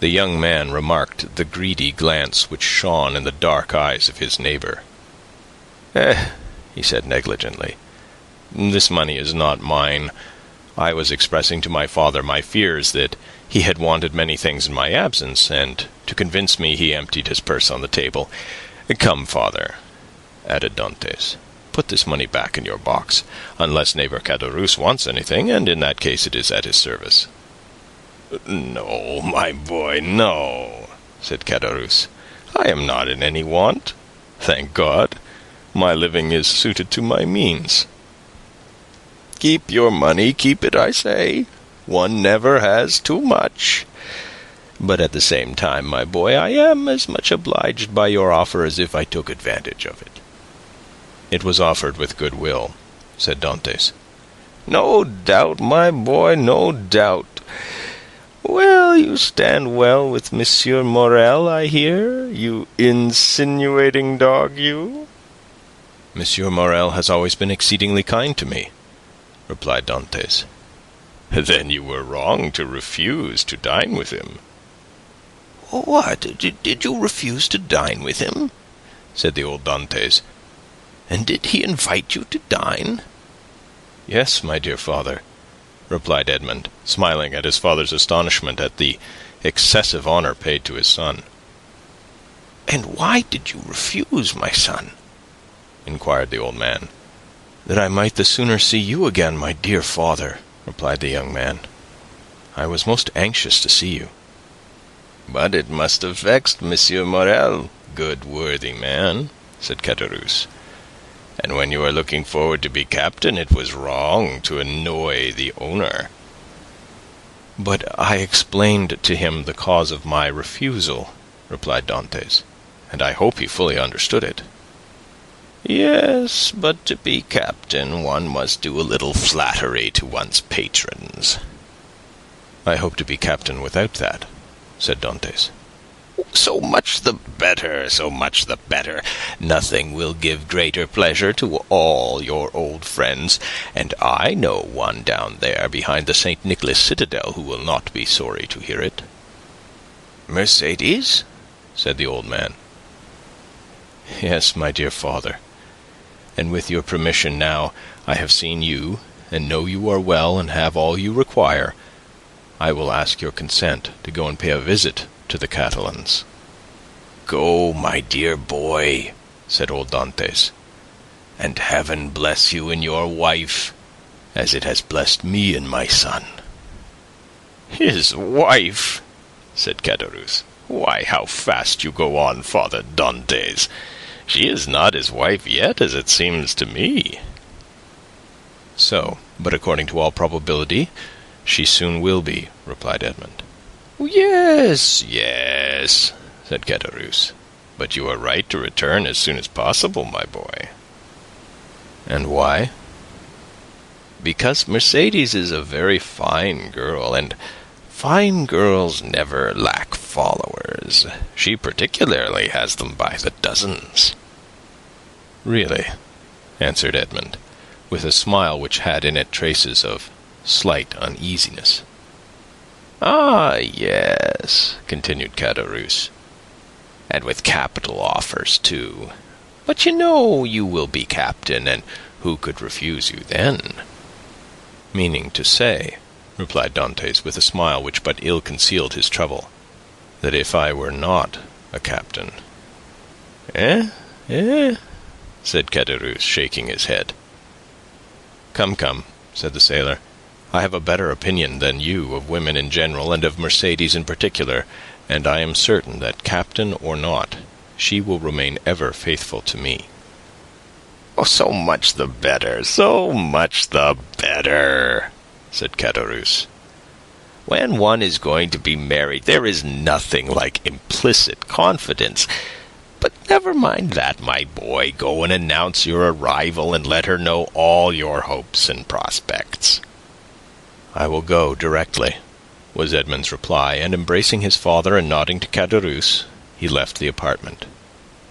The young man remarked the greedy glance which shone in the dark eyes of his neighbour. "Eh," he said negligently, "this money is not mine. I was expressing to my father my fears that he had wanted many things in my absence, and to convince me he emptied his purse on the table. Come, father," added Dantès, "put this money back in your box, unless neighbour Caderousse wants anything, and in that case it is at his service." "No, my boy, no," said Caderousse. "I am not in any want. Thank God, my living is suited to my means. Keep your money, keep it, I say. One never has too much. But at the same time, my boy, I am as much obliged by your offer as if I took advantage of it." "It was offered with good will," said Dantès. "No doubt, my boy, no doubt. Well, you stand well with Monsieur Morel, I hear, you insinuating dog, you." "Monsieur Morel has always been exceedingly kind to me," replied Dantès. "Then you were wrong to refuse to dine with him." "What? Did you refuse to dine with him?" said the old Dantès. "And did he invite you to dine?" "Yes, my dear father," replied Edmond, smiling at his father's astonishment at the excessive honour paid to his son. "And why did you refuse, my son?" inquired the old man. "That I might the sooner see you again, my dear father," replied the young man. "I was most anxious to see you." "But it must have vexed Monsieur Morel, good worthy man," said Caderousse. "And when you are looking forward to be captain, it was wrong to annoy the owner." "But I explained to him the cause of my refusal," replied Dantès, "and I hope he fully understood it." "Yes, but to be captain one must do a little flattery to one's patrons." "I hope to be captain without that," said Dantès. "So much the better, so much the better. Nothing will give greater pleasure to all your old friends, and I know one down there behind the St. Nicholas citadel who will not be sorry to hear it." "Mercédès?" said the old man. "Yes, my dear father and with your permission now I have seen you, and know you are well and have all you require, I will ask your consent to go and pay a visit to the Catalans." "Go, my dear boy," said old Dantès, "and heaven bless you in your wife, as it has blessed me in my son." "His wife!" said Caderousse. "Why, how fast you go on, Father Dantès! She is not his wife yet, as it seems to me." "So, but according to all probability, she soon will be," replied Edmond. Oh, "Yes, yes," said Caderousse. "But you are right to return as soon as possible, my boy." "And why?" "Because Mercédès is a very fine girl, and fine girls never lack followers. She particularly has them by the dozens." "Really?" answered Edmond, with a smile which had in it traces of slight uneasiness. "Ah, yes," continued Caderousse, "and with capital offers, too. But you know you will be captain, and who could refuse you then?" "Meaning to say," replied Dantès, with a smile which but ill concealed his trouble, "that if I were not a captain..." "Eh? eh?" said Caderousse, shaking his head. "Come, come," said the sailor. "I have a better opinion than you of women in general, and of Mercédès in particular, and I am certain that, captain or not, she will remain ever faithful to me." "Oh, so much the better, so much the better," said Caderousse. "When one is going to be married, there is nothing like implicit confidence. But never mind that, my boy. Go and announce your arrival, and let her know all your hopes and prospects." "I will go directly," was Edmond's reply, and embracing his father and nodding to Caderousse, he left the apartment.